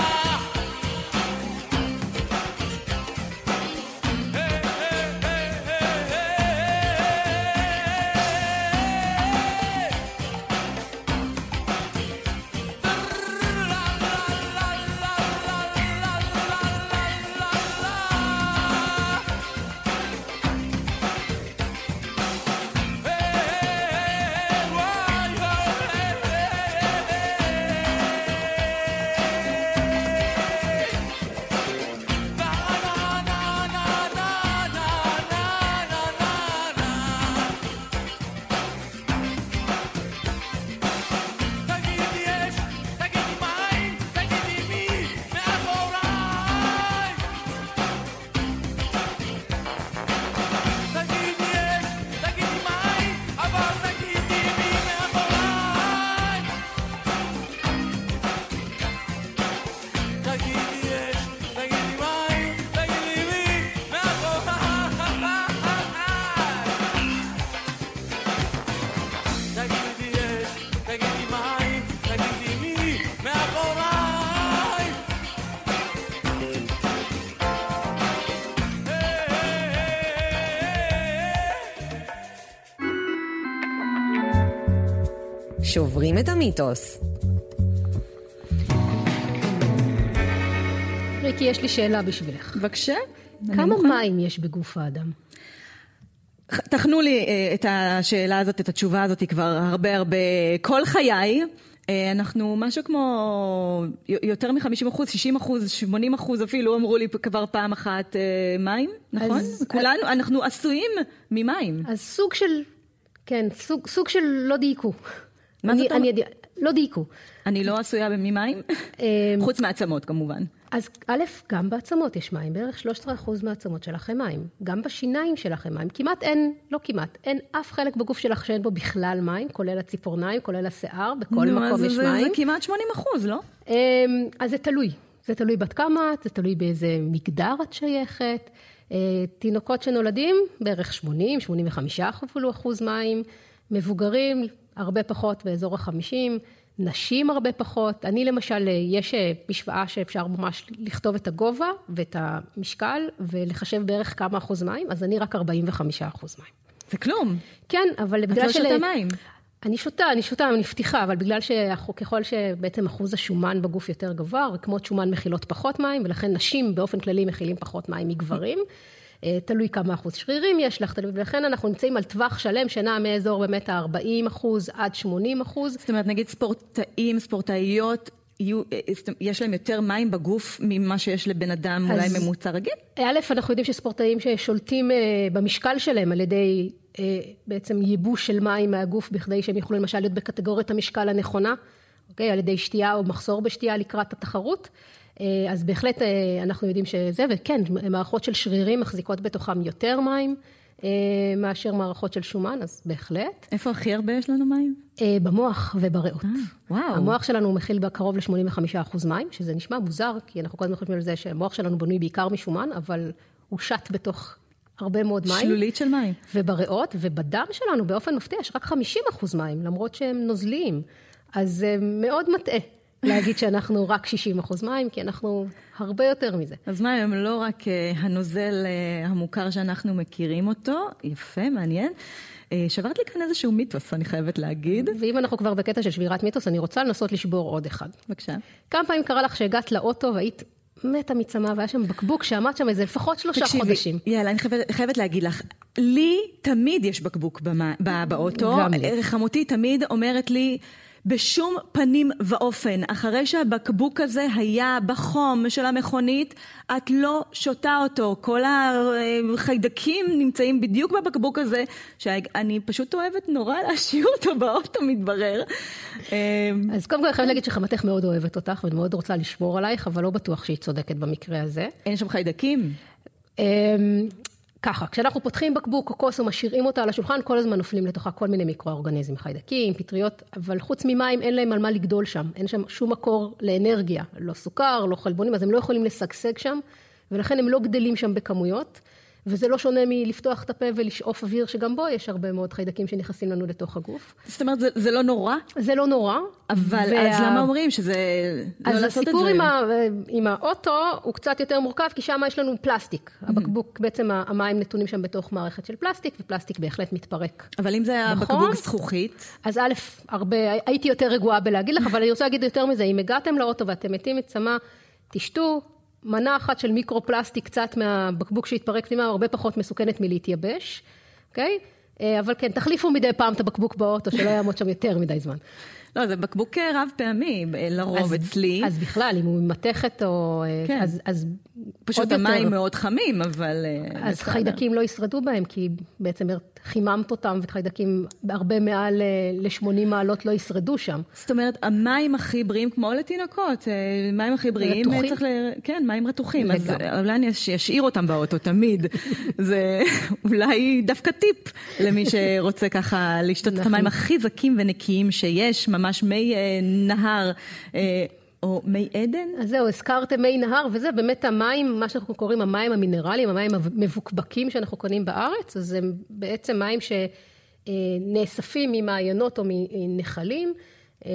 E: שוברים את המיתוס.
C: ריקי, יש לי שאלה בשבילך.
B: בבקשה.
C: כמה. מים יש בגוף האדם?
B: תכנו לי אה, את השאלה הזאת, את התשובה הזאת כבר הרבה הרבה, כל חיי. אה, אנחנו משהו כמו יותר מ-50 אחוז, 60 אחוז, 80 אחוז אפילו, אמרו לי כבר פעם אחת אה, מים, נכון?
C: אז-
B: כולנו, אנחנו עשויים ממים.
C: אז סוג של, כן, סוג, סוג של לא דייקו.
B: מה
C: אני-
B: זאת אומרת?
C: לא דייקו.
B: אני לא עשויה ממים,
C: אה,
B: חוץ מעצמות כמובן.
C: אז א', גם בעצמות יש מים, בערך 13% מהעצמות שלך הם מים. גם בשיניים שלך הם מים. כמעט אין, לא כמעט, אין אף חלק בגוף שלך שאין בו בכלל מים, כולל הציפורניים, כולל השיער, בכל
B: נו,
C: מקום
B: אז
C: יש
B: זה,
C: מים.
B: זה כמעט 80 אחוז, לא?
C: אמ, אז זה תלוי. זה תלוי בת כמה את, זה תלוי באיזה מגדר את שייכת. אה, תינוקות שנולדים, בערך 80, 85 אפילו אחוז מים. מבוגרים, הרבה פחות, באזור ה-50. נשים הרבה פחות. אני למשל, יש אה, משוואה שאפשר ממש לכתוב את הגובה ואת המשקל ולחשב בערך כמה אחוז מים, אז אני רק 45 אחוז מים.
B: זה כלום.
C: כן, אבל
B: את
C: בגלל
B: לא שותה מים.
C: אני שותה, אני שותה, אני מבטיחה, אבל בגלל שככל שבעצם אחוז השומן בגוף יותר גבוה, רקמות שומן מכילות פחות מים, ולכן נשים באופן כללי מכילים פחות מים מגברים. אה, תלוי כמה אחוז שרירים יש לך, תלוי- ולכן אנחנו נמצאים על טווח שלם שנע מאזור באמת ה-40 אחוז עד 80 אחוז.
B: זאת אומרת, נגיד ספורטאים, ספורטאיות, יהיו, אה, אומרת, יש להם יותר מים בגוף ממה שיש לבן אדם אולי
C: אז-
B: ממוצע רגיל?
C: א', אנחנו יודעים שספורטאים ששולטים אה, במשקל שלהם על ידי אה, בעצם ייבוש של מים מהגוף בכדי שהם יוכלו למשל להיות בקטגוריית המשקל הנכונה, אוקיי? על ידי שתייה או מחסור בשתייה לקראת התחרות. אה, אז בהחלט אה, אנחנו יודעים שזה, וכן, מערכות של שרירים מחזיקות בתוכם יותר מים אה, מאשר מערכות של שומן, אז בהחלט.
B: איפה הכי הרבה יש לנו מים?
C: אה, במוח ובריאות.
B: וואו.
C: המוח שלנו מכיל קרוב ל-85% מים, שזה נשמע מוזר, כי אנחנו כל הזמן חושבים על זה שהמוח שלנו בנוי בעיקר משומן, אבל הוא שט בתוך הרבה מאוד מים.
B: שלולית של מים.
C: ובריאות, ובדם שלנו באופן מפתיע יש רק 50% מים, למרות שהם נוזליים. אז זה מאוד מטעה להגיד שאנחנו רק 60% מים, כי אנחנו הרבה יותר מזה.
B: אז מים הם לא רק אה, הנוזל אה, המוכר שאנחנו מכירים אותו, יפה, מעניין. אה, שברת לי כאן איזשהו מיתוס, אני חייבת להגיד.
C: ואם אנחנו כבר בקטע של שבירת מיתוס, אני רוצה לנסות לשבור עוד אחד.
B: בבקשה.
C: כמה פעמים קרה לך שהגעת לאוטו והיית מתה מצמא, והיה שם בקבוק שעמד שם איזה לפחות שלושה חודשים.
B: יאללה, אני חייבת, חייבת להגיד לך, לי תמיד יש בקבוק במה, ב, באוטו.
C: גם לי.
B: חמותי תמיד אומרת לי, בשום פנים ואופן, אחרי שהבקבוק הזה היה בחום של המכונית, את לא שותה אותו. כל החיידקים נמצאים בדיוק בבקבוק הזה, שאני פשוט אוהבת נורא להשאיר אותו באוטו, מתברר. אה,
C: אז קודם כל אני חייבת להגיד שחמתך מאוד אוהבת אותך ומאוד רוצה לשמור עלייך, אבל לא בטוח שהיא צודקת במקרה הזה.
B: אין שם חיידקים?
C: ככה, כשאנחנו פותחים בקבוק או כוס ומשאירים אותה על השולחן, כל הזמן נופלים לתוכה כל מיני מיקרואורגניזמים, חיידקים, פטריות, אבל חוץ ממים אין להם על מה לגדול שם, אין שם שום מקור לאנרגיה, לא סוכר, לא חלבונים, אז הם לא יכולים לשגשג שם, ולכן הם לא גדלים שם בכמויות, וזה לא שונה מלפתוח את הפה ולשאוף אוויר, שגם בו יש הרבה מאוד חיידקים שנכנסים לנו לתוך הגוף.
B: זאת אומרת, זה, זה לא נורא,
C: זה לא נורא.
B: אבל
C: וה-
B: אז למה אומרים שזה... לא
C: אז
B: לעשות את
C: הסיפור? עם, ה, עם האוטו הוא קצת יותר מורכב, כי שם יש לנו פלסטיק.
B: Mm-hmm.
C: הבקבוק, בעצם המים נתונים שם בתוך מערכת של פלסטיק, ופלסטיק בהחלט מתפרק.
B: אבל אם זה היה
C: נכון.
B: בקבוק זכוכית,
C: אז א', הרבה, הייתי יותר רגועה בלהגיד לך, אבל אני רוצה להגיד יותר מזה, אם הגעתם לאוטו ואתם מתים מצמא, תשתו מנה אחת של מיקרו-פלסטיק קצת מהבקבוק שהתפרק פנימה, הרבה פחות מסוכנת מלהתייבש, אוקיי? אה, אבל כן, תחליפו מדי פעם את הבקבוק באוטו, שלא יעמוד שם יותר מדי זמן.
B: לא, זה בקבוק רב פעמי, לרוב
C: אז-
B: אצלי.
C: אז בכלל, אם הוא ממתכת או... אה,
B: כן.
C: אז, אז
B: פשוט
C: עוד יותר.
B: המים מאוד חמים, אבל... אה,
C: אז
B: בסדר.
C: חיידקים לא ישרדו בהם, כי בעצם חיממת אותם, וחיידקים הרבה מעל אה, ל-80 מעלות לא ישרדו שם.
B: זאת אומרת, המים הכי בריאים, כמו לתינוקות, אה, מים הכי בריאים,
C: רתוחים?
B: אה, צריך ל... כן, מים רתוחים. אז
C: לגמרי.
B: אה, אולי אני אש- אשאיר אותם באוטו תמיד. זה אולי דווקא טיפ למי שרוצה ככה לשתות את
C: אנחנו-
B: המים הכי זכים ונקיים שיש, ממש מי אה, נהר. אה, או מי עדן?
C: אז זהו, הזכרתם מי נהר, וזה באמת המים, מה שאנחנו קוראים המים המינרליים, המים המבוקבקים שאנחנו קונים בארץ, אז הם בעצם מים שנאספים ממעיינות או מנחלים, אה,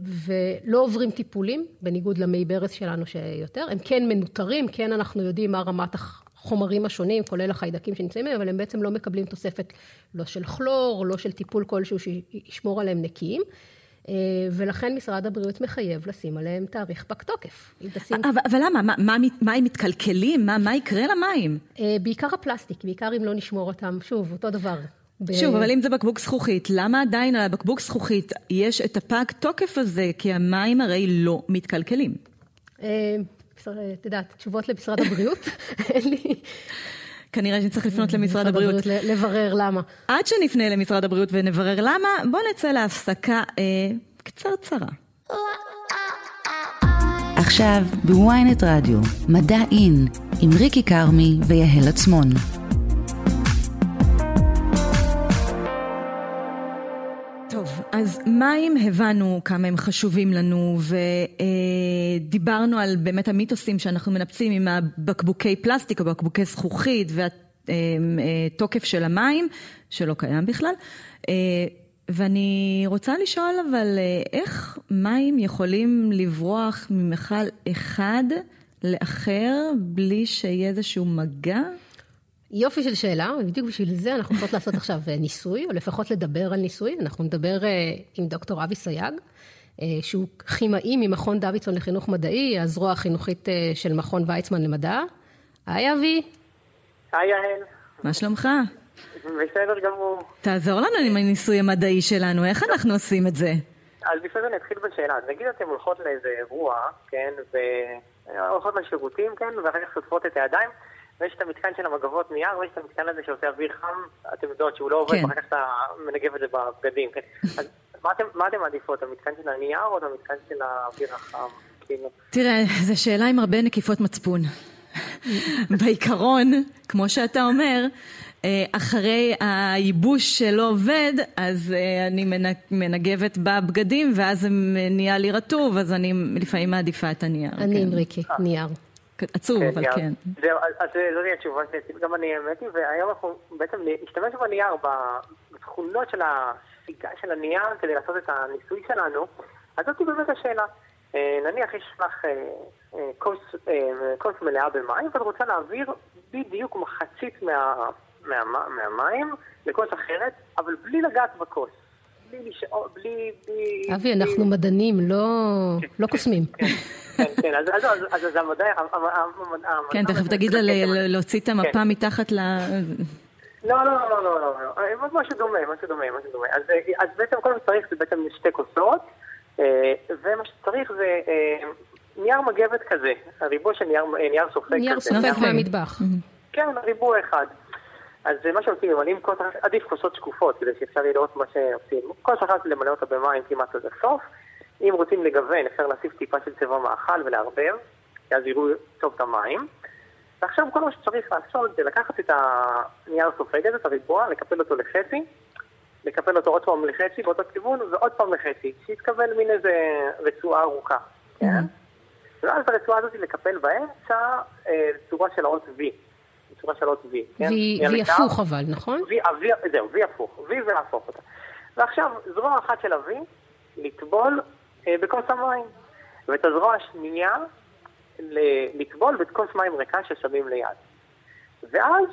C: ולא עוברים טיפולים, בניגוד למי ברז שלנו שיותר. הם כן מנוטרים, כן אנחנו יודעים מה רמת החומרים השונים, כולל החיידקים שנמצאים בהם, אבל הם בעצם לא מקבלים תוספת לא של כלור, לא של טיפול כלשהו שישמור עליהם נקיים. אה, ולכן משרד הבריאות מחייב לשים עליהם תאריך פג תוקף. תשים...
B: אבל, אבל למה? מה, מה, מה הם מתקלקלים? מה, מה יקרה למים?
C: אה, בעיקר הפלסטיק, בעיקר אם לא נשמור אותם, שוב, אותו דבר. ב-
B: שוב, אבל אם זה בקבוק זכוכית, למה עדיין על הבקבוק זכוכית יש את הפג תוקף הזה? כי המים הרי לא מתקלקלים.
C: אה, את יודעת, תשובות למשרד הבריאות? אין לי...
B: כנראה שנצטרך לפנות למשרד הבריאות.
C: ל- לברר למה.
B: עד שנפנה למשרד הבריאות ונברר למה, בואו נצא להפסקה אה, קצרצרה.
A: עכשיו בוויינט רדיו, מדע אין, עם ריקי כרמי ויהל עצמון.
B: טוב, אז מים הבנו כמה הם חשובים לנו, ודיברנו על באמת המיתוסים שאנחנו מנפצים עם הבקבוקי פלסטיק או בקבוקי זכוכית והתוקף של המים, שלא קיים בכלל. אה, ואני רוצה לשאול אבל אה, איך מים יכולים לברוח ממכל אחד לאחר בלי שיהיה איזשהו מגע?
C: יופי של שאלה, ובדיוק בשביל זה אנחנו יכולות לעשות עכשיו אה, ניסוי, או לפחות לדבר על ניסוי. אנחנו נדבר אה, עם דוקטור אבי סייג, אה, שהוא כימאי ממכון דוידסון לחינוך מדעי, הזרוע החינוכית של מכון ויצמן למדע. היי אבי.
H: היי יעל,
B: מה שלומך?
H: בסדר גמור.
B: תעזור לנו עם הניסוי המדעי שלנו, איך אנחנו עושים את זה?
H: אז לפני זה נתחיל בשאלה. אז נגיד אתן הולכות לאיזה אירוע, כן, והולכות לשירותים, כן, ואחר כך שוטפות את הידיים, ויש את המתקן של המגבות נייר, ויש את המתקן הזה שעושה אוויר חם, אתם יודעות שהוא לא עובד,
B: כן.
H: ואחר כך אתה מנגב את זה בבגדים, כן. אז מה אתם, מה אתם מעדיפות, המתקן של הנייר או את המתקן של האוויר החם? כאילו,
B: תראה, זו שאלה עם הרבה נקיפות מצפון. בעיקרון, כמו שאתה אומר, אה, אחרי הייבוש שלא עובד, אז אה, אני מנ- מנגבת בבגדים, ואז זה נהיה לי רטוב, אז אני לפעמים מעדיפה את הנייר.
C: אני
B: כן.
C: עם ריקי, נייר.
B: עצוב, אבל
H: נייר.
B: כן.
H: זהו, אז אז זו תהיה התשובה שעשיתי, גם אני האמת היא, והיום אנחנו בעצם נשתמש בנייר, בתכונות של הסיגה של הנייר כדי לעשות את הניסוי שלנו, אז זאת באמת השאלה. אה, נניח יש לך אה, אה, כוס, אה, כוס מלאה במים, ואת רוצה להעביר בדיוק מחצית מה, מה, מהמים לכוס אחרת, אבל בלי לגעת בכוס. בלי לשאול, בלי...
C: אבי, אנחנו מדענים, לא לא קוסמים.
H: כן, כן, אז אז- אז- אז- אז המדע... המ- המ- המ-
B: כן, תכף תגיד לה ל- ל- להוציא את המפה
H: כן.
B: מתחת ל...
H: לא, לא, לא, לא, לא, לא, אה, משהו דומה, משהו דומה, משהו דומה. אז, אה, אז בעצם כל מה שצריך זה בעצם שתי כוסות, אה, ומה שצריך זה נייר מגבת כזה, הריבוע של נייר, נייר סופג
C: נייר
H: כזה.
C: סופג
B: נייר-
C: מהמטבח.
H: כן, ריבוע אחד. אז מה שעושים, ממלאים כוס, אחת- עדיף כוסות שקופות, כדי שאפשר לראות מה שעושים. כוס אחת למלא אותה במים כמעט עד הסוף. אם רוצים לגוון, אפשר להוסיף טיפה של צבע מאכל ולערבב, כי אז יראו טוב את המים. ועכשיו כל מה שצריך לעשות זה לקחת את הנייר הסופג הזה, את הריבוע, לקפל אותו לחצי, לקפל אותו עוד פעם לחצי באותו כיוון, ועוד פעם לחצי, שיתקבל מין איזה רצועה ארוכה, כן? ואז את הרצועה הזאת לקפל באמצע אה, צורה של האות V, צורה של אות V, כן? מהלקח.
C: הפוך אבל, נכון?
H: V, ה-V, זהו, V הפוך, V ולהפוך אותה. ועכשיו, זרוע אחת של ה-V, לטבול אה, בכוס המים, ואת הזרוע השנייה, לטבול בכוס מים ריקה ששמים ליד. ואז...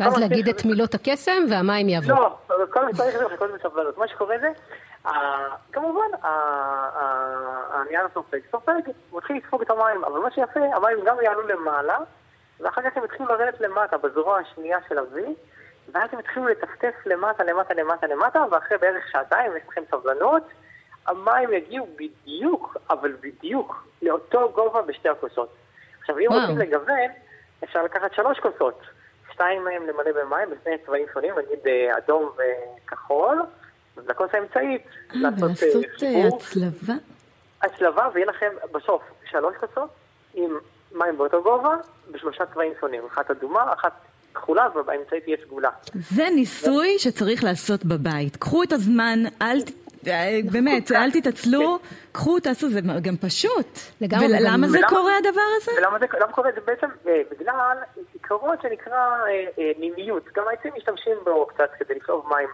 C: ואז להגיד את מילות הקסם והמים יעברו.
H: לא, כל מה שצריך זה לחכות בסבלנות. מה שקורה זה, כמובן, ה- ה- הנייר סופג, סופג, מתחיל לספוג את המים, אבל מה שיפה, המים גם יעלו למעלה, ואחר כך הם יתחילו לרדת למטה, בזרוע השנייה של ה-V, ואז הם יתחילו לטפטף למטה, למטה, למטה, למטה, ואחרי בערך שעתיים, יש לכם סבלנות, המים יגיעו בדיוק, אבל בדיוק, לאותו גובה בשתי הכוסות. עכשיו, אם. רוצים לגוון, אפשר לקחת שלוש כוסות. שתיים מהם למלא במים בשני צבעים שונים, נגיד אה, אדום וכחול, ולכוס האמצעית לעשות אה,
B: ולעשות אה,
H: חיבור,
B: הצלבה.
H: הצלבה, ויהיה לכם בסוף שלוש כוסות עם מים באותו גובה, בשלושה צבעים שונים, אחת אדומה, אחת כחולה, ובאמצעית תהיה סגולה.
B: זה ניסוי שצריך לעשות בבית. קחו את הזמן, אל... ת- אה, באמת, אל תתעצלו, קחו, תעשו, זה גם פשוט.
C: לגמרי,
B: ולמה זה קורה הדבר הזה?
H: ולמה זה למה קורה? זה בעצם אה, בגלל עיקרון שנקרא אה, נימיות. גם העצים משתמשים בו קצת כדי לשאוב מים.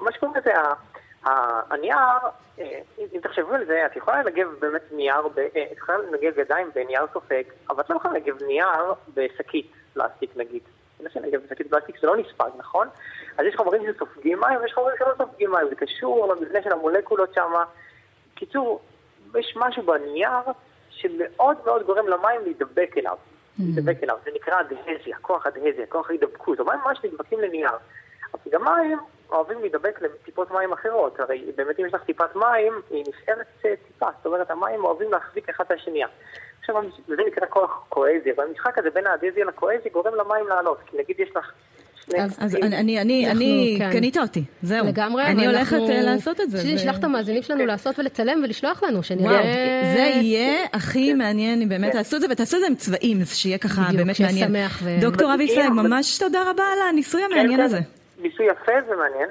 H: מה שקורה זה ה- ה- הנייר, אה, אם תחשבו על זה, את יכולה לנגב באמת נייר, אה, את יכולה לנגב ידיים בנייר סופג, אבל את לא יכולה לנגב נייר בשקית פלסטיק נגיד. לפני שנגב בשקית פלסטיק זה לא נספג, נכון? אז יש חומרים שסופגים מים ויש חומרים שלא סופגים מים, זה קשור למבנה של המולקולות שם. קיצור, יש משהו בנייר שמאוד מאוד גורם למים להידבק אליו. להידבק אליו, זה נקרא אדהזיה, כוח אדהזיה, כוח ההידבקות, המים ממש נדבקים לנייר. אבל גם מים אוהבים להידבק לטיפות מים אחרות, הרי באמת אם יש לך טיפת מים, היא נשארת אה, טיפה, זאת אומרת המים אוהבים להחזיק אחד את השנייה. עכשיו, זה נקרא כוח קואזיה, והמשחק הזה בין האדהזיה לקואזיה גורם למים לעלות, כי נגיד יש לך שני...
B: אז
C: אז
B: אני, אני, אני,
C: כן.
B: קנית אותי, זהו.
C: לגמרי,
B: אני הולכת אה, לעשות את זה.
C: שנשלח את המאזינים שלנו לעשות ולצלם ולשלוח לנו, שנראה...
B: זה יהיה הכי מעניין אם באמת תעשו את זה, ותעשו את זה עם צבעים, אז שיהיה ככה באמת מעניין. דוקטור אבי
H: אבל-
B: ממש תודה רבה על הניסוי
H: כן,
B: המעניין
H: כן,
B: הזה.
H: ניסוי יפה ומעניין,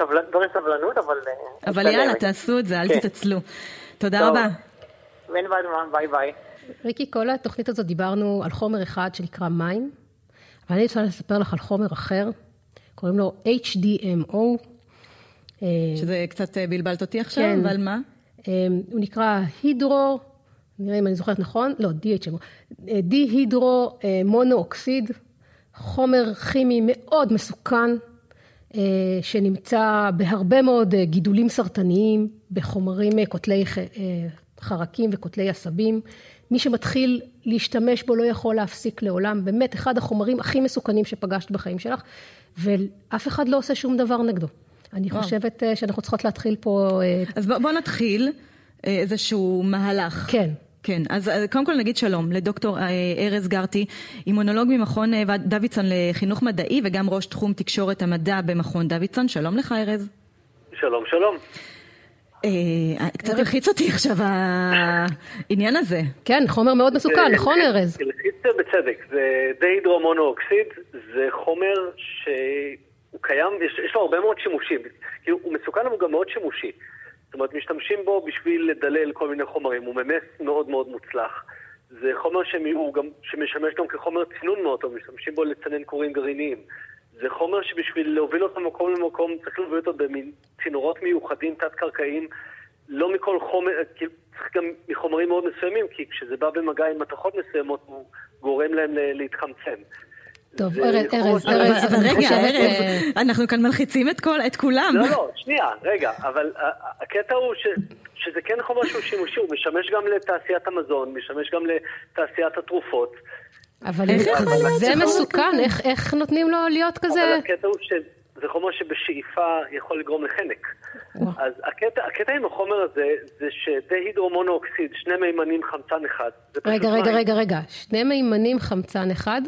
H: ודורש סבלנות, אבל... אה,
B: אבל. יאללה, תעשו את זה, אל
H: כן.
B: תתעצלו. תודה
H: טוב.
B: רבה.
H: אין בעיה, ביי ביי.
C: ריקי, כל התוכנית הזאת דיברנו על חומר אחד שנקרא מים, אבל אני רוצה לספר לך על חומר אחר, קוראים לו HDMO.
B: שזה קצת אה, בלבלת אותי עכשיו,
C: כן.
B: אבל מה?
C: אה, הוא נקרא הידרו, נראה אם אני זוכרת נכון, לא, DHMO, די-הידרו מונואוקסיד, חומר כימי מאוד מסוכן, שנמצא בהרבה מאוד אה, גידולים סרטניים, בחומרים אה, קוטלי אה, חרקים וקוטלי עשבים. מי שמתחיל להשתמש בו לא יכול להפסיק לעולם, באמת אחד החומרים הכי מסוכנים שפגשת בחיים שלך, ואף אחד לא עושה שום דבר נגדו. אני
B: וואו.
C: חושבת אה, שאנחנו צריכות להתחיל פה אה,
B: אז בוא, בוא נתחיל אה, איזשהו מהלך.
C: כן.
B: כן, אז אה, קודם כל נגיד שלום לדוקטור אה, ארז גרטי, אימונולוג ממכון אה, דוידסון לחינוך מדעי וגם ראש תחום תקשורת המדע במכון דוידסון. שלום לך ארז.
I: שלום, שלום.
B: אה, קצת הלחיץ אותי עכשיו העניין הזה.
C: כן, חומר מאוד מסוכן, נכון ארז?
I: הלחיץ בצדק, זה דיהידרומונואוקסיד, זה חומר שהוא קיים, יש, יש לו הרבה מאוד שימושים, כאילו הוא מסוכן אבל הוא גם מאוד שימושי. זאת אומרת, משתמשים בו בשביל לדלל כל מיני חומרים, הוא ממס מאוד מאוד מוצלח. זה חומר שהוא גם, שמשמש גם כחומר צינון מאוד טוב, משתמשים בו לצנן כורים גרעיניים. זה חומר שבשביל להוביל אותו ממקום למקום צריך להוביל אותו במין צינורות מיוחדים תת-קרקעיים, לא מכל חומר, כאילו צריך גם מחומרים מאוד מסוימים, כי כשזה בא במגע עם מתכות מסוימות הוא גורם להם ל- להתחמצן.
C: טוב,
I: זה
C: ארז, ארז, ארז,
B: אבל רגע, ארז,
C: אה,
B: אנחנו כאן מלחיצים את, כל, את כולם.
I: לא, לא, שנייה, רגע, אבל ה- ה- הקטע הוא ש, שזה כן חומר שהוא שימושי, הוא משמש גם לתעשיית המזון, משמש גם לתעשיית התרופות.
C: אבל
B: איך יכול להיות
C: זה מסוכן? איך- איך נותנים לו להיות כזה?
I: אבל הקטע הוא שזה חומר שבשאיפה יכול לגרום לחנק. אז הקטע, הקטע עם החומר הזה, זה שדהידרומונואוקסיד, שני מימנים חמצן אחד,
C: רגע, רגע. רגע, רגע, שני מימנים חמצן אחד?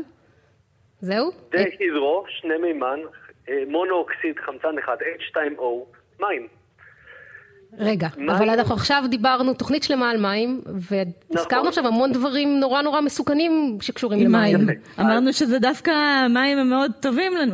C: זהו?
I: דהידרו, שני מימן, אה, מונואוקסיד, חמצן אחד, H2O, מים.
C: רגע,
I: מים-
C: אבל אנחנו עכשיו דיברנו תוכנית שלמה על מים, והזכרנו
I: נכון.
C: עכשיו המון דברים נורא נורא מסוכנים שקשורים
B: מים.
C: למים.
B: אמרנו שזה דווקא מים הם מאוד טובים לנו.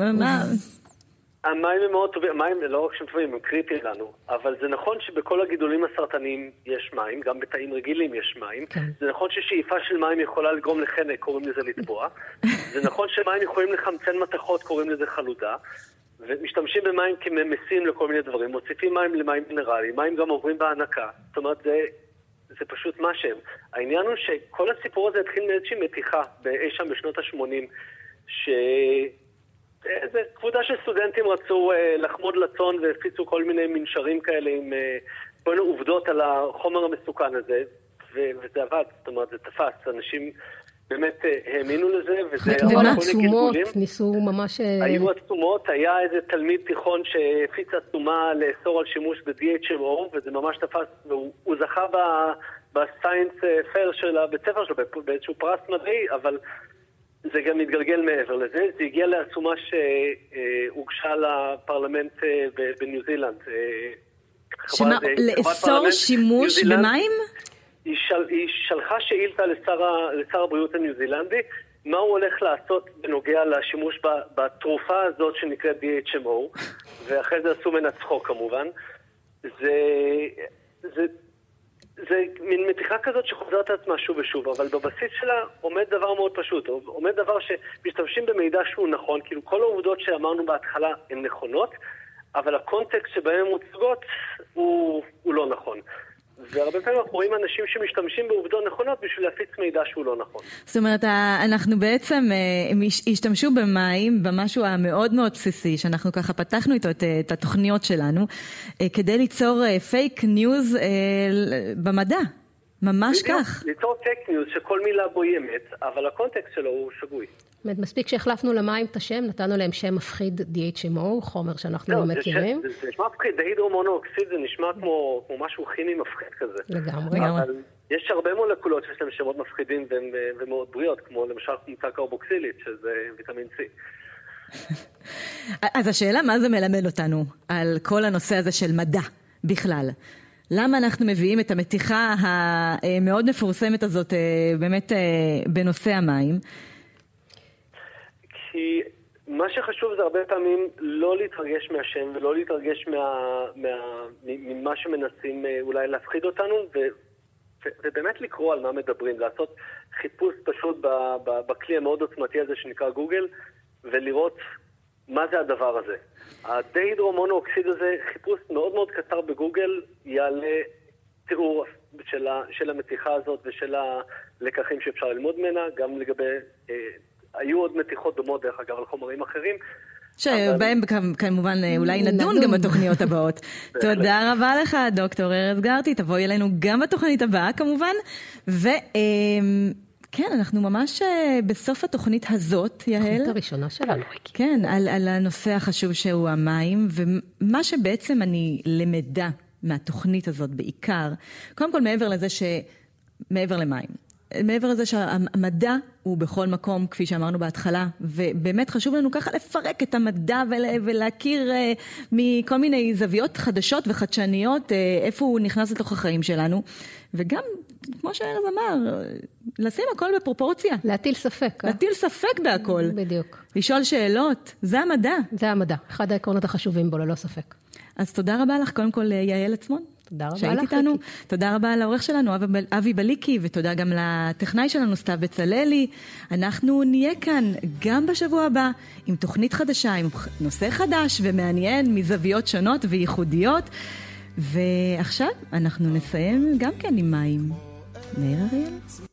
I: המים הם מאוד טובים, המים לא רק שהם טובים, הם קריטיים לנו, אבל זה נכון שבכל הגידולים הסרטניים יש מים, גם בתאים רגילים יש מים.
C: כן.
I: זה נכון ששאיפה של מים יכולה לגרום לחנק, קוראים לזה לטבוע. זה נכון שמים יכולים לחמצן מתכות, קוראים לזה חלודה. ומשתמשים במים כממסים לכל מיני דברים, מוסיפים מים למים מינרליים, מים גם עוברים בהנקה. זאת אומרת, זה, זה פשוט מה שהם. העניין הוא שכל הסיפור הזה התחיל מאיזושהי מתיחה באי שם בשנות ה-80, ש... איזה קבוצה של סטודנטים רצו אה, לחמוד לצון והפיצו כל מיני מנשרים כאלה עם אה, כל מיני עובדות על החומר המסוכן הזה, ו- וזה עבד, זאת אומרת, זה תפס. אנשים באמת אה, האמינו לזה, וזה
C: עצומות,
I: גלגולים.
C: ניסו ממש... אה,
I: היו עצומות, היה איזה תלמיד תיכון שהפיץ עצומה לאסור על שימוש ב-DHMO, וזה ממש תפס, והוא הוא זכה בסיינס פייר של הבית ספר שלו, באיזשהו פרס מדעי, אבל זה גם מתגלגל מעבר לזה. זה הגיע לעצומה שהוגשה לפרלמנט אה, בניו זילנד. אה,
B: שמה, לאסור שימוש. במים?
I: היא, של, היא שלחה שאילתה לשר, לשר הבריאות הניו זילנדי, מה הוא הולך לעשות בנוגע לשימוש בתרופה הזאת שנקראת DHMO, ואחרי זה עשו ממנה צחוק כמובן. זה, זה, זה מין מתיחה כזאת שחוזרת על עצמה שוב ושוב, אבל בבסיס שלה עומד דבר מאוד פשוט, עומד דבר שמשתמשים במידע שהוא נכון, כאילו כל העובדות שאמרנו בהתחלה הן נכונות, אבל הקונטקסט שבהם הן מוצגות הוא, הוא לא נכון. והרבה פעמים אנחנו רואים אנשים שמשתמשים בעובדות נכונות בשביל להפיץ מידע שהוא לא נכון.
B: זאת אומרת, אנחנו בעצם, אה, הם הש- השתמשו במים, במשהו המאוד מאוד בסיסי, שאנחנו ככה פתחנו איתו את, אה, את התוכניות שלנו, אה, כדי ליצור פייק ניוז במדע. ממש
I: בדיוק,
B: כך.
I: ליצור פייק ניוז שכל מילה בו היא אמת, אבל הקונטקסט שלו הוא שגוי.
C: אומרת, מספיק שהחלפנו למים את השם, נתנו להם שם מפחיד DHMO, חומר שאנחנו לא מכירים.
I: זה, זה נשמע מפחיד, דהידרומונואוקסיד זה נשמע כמו, כמו משהו כימי מפחיד כזה.
C: לגמרי.
I: אבל יש הרבה מולקולות שיש להם שמות מפחידים והן אה, ומאוד בריאות, כמו למשל חומצה קרבוקסילית, שזה ויטמין C.
B: אז השאלה, מה זה מלמד אותנו על כל הנושא הזה של מדע בכלל? למה אנחנו מביאים את המתיחה המאוד מפורסמת הזאת אה, באמת אה, בנושא המים?
I: כי מה שחשוב זה הרבה פעמים לא להתרגש מהשם ולא להתרגש מה, מה, ממה שמנסים אה, אולי להפחיד אותנו, ו, ו, ובאמת לקרוא על מה מדברים, לעשות חיפוש פשוט ב, ב, בכלי המאוד עוצמתי הזה שנקרא גוגל, ולראות מה זה הדבר הזה. הדהידרומונואוקסיד הזה, חיפוש מאוד מאוד קצר בגוגל, יעלה תיאור של, של המתיחה הזאת ושל הלקחים שאפשר ללמוד ממנה, גם לגבי... אה, היו עוד מתיחות דומות, דרך אגב, על חומרים אחרים.
B: שבהם כמ- כמובן אה, אולי נדון גם בתוכניות הבאות. תודה רבה לך, דוקטור ארז גרטי, תבואי אלינו גם בתוכנית הבאה כמובן. וכן, אנחנו ממש אה, בסוף התוכנית הזאת, יהל.
C: התוכנית הראשונה שלנו.
B: כן, על, על הנושא החשוב שהוא המים, ומה שבעצם אני למדה מהתוכנית הזאת בעיקר, קודם כל מעבר לזה ש... מעבר למים. מעבר לזה שהמדע הוא בכל מקום, כפי שאמרנו בהתחלה, ובאמת חשוב לנו ככה לפרק את המדע ול, ולהכיר אה, מכל מיני זוויות חדשות וחדשניות, אה, איפה הוא נכנס לתוך החיים שלנו, וגם, כמו שארז אמר, לשים הכל בפרופורציה.
C: להטיל ספק. אה?
B: להטיל ספק בהכל.
C: בדיוק.
B: לשאול שאלות, זה המדע.
C: זה המדע, אחד העקרונות החשובים בו, ללא ספק.
B: אז תודה רבה לך, קודם כל יעל עצמון.
C: תודה רבה
B: שהיית
C: לך,
B: איתנו.
C: ריקי.
B: תודה רבה לעורך שלנו, אבי בליקי, ותודה גם לטכנאי שלנו, סתיו בצללי. אנחנו נהיה כאן גם בשבוע הבא עם תוכנית חדשה, עם נושא חדש ומעניין מזוויות שונות וייחודיות. ועכשיו אנחנו נסיים גם כן עם מים. מאיר אריאל.